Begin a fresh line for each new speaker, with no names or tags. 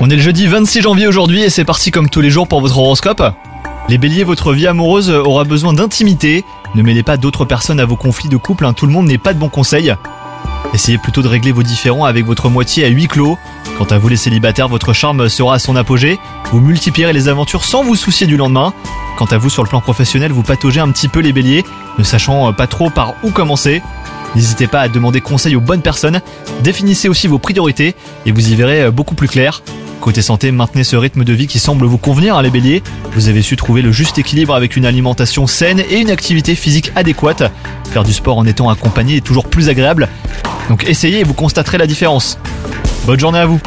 On est le jeudi 26 janvier aujourd'hui et c'est parti comme tous les jours pour votre horoscope. Les béliers, votre vie amoureuse aura besoin d'intimité. Ne mêlez pas d'autres personnes à vos conflits de couple, hein, tout le monde n'est pas de bons conseils. Essayez plutôt de régler vos différends avec votre moitié à huis clos. Quant à vous les célibataires, votre charme sera à son apogée. Vous multiplierez les aventures sans vous soucier du lendemain. Quant à vous sur le plan professionnel, vous pataugez un petit peu les béliers, ne sachant pas trop par où commencer. N'hésitez pas à demander conseil aux bonnes personnes. Définissez aussi vos priorités et vous y verrez beaucoup plus clair. Côté santé, maintenez ce rythme de vie qui semble vous convenir, hein, les béliers. Vous avez su trouver le juste équilibre avec une alimentation saine et une activité physique adéquate. Faire du sport en étant accompagné est toujours plus agréable. Donc essayez et vous constaterez la différence. Bonne journée à vous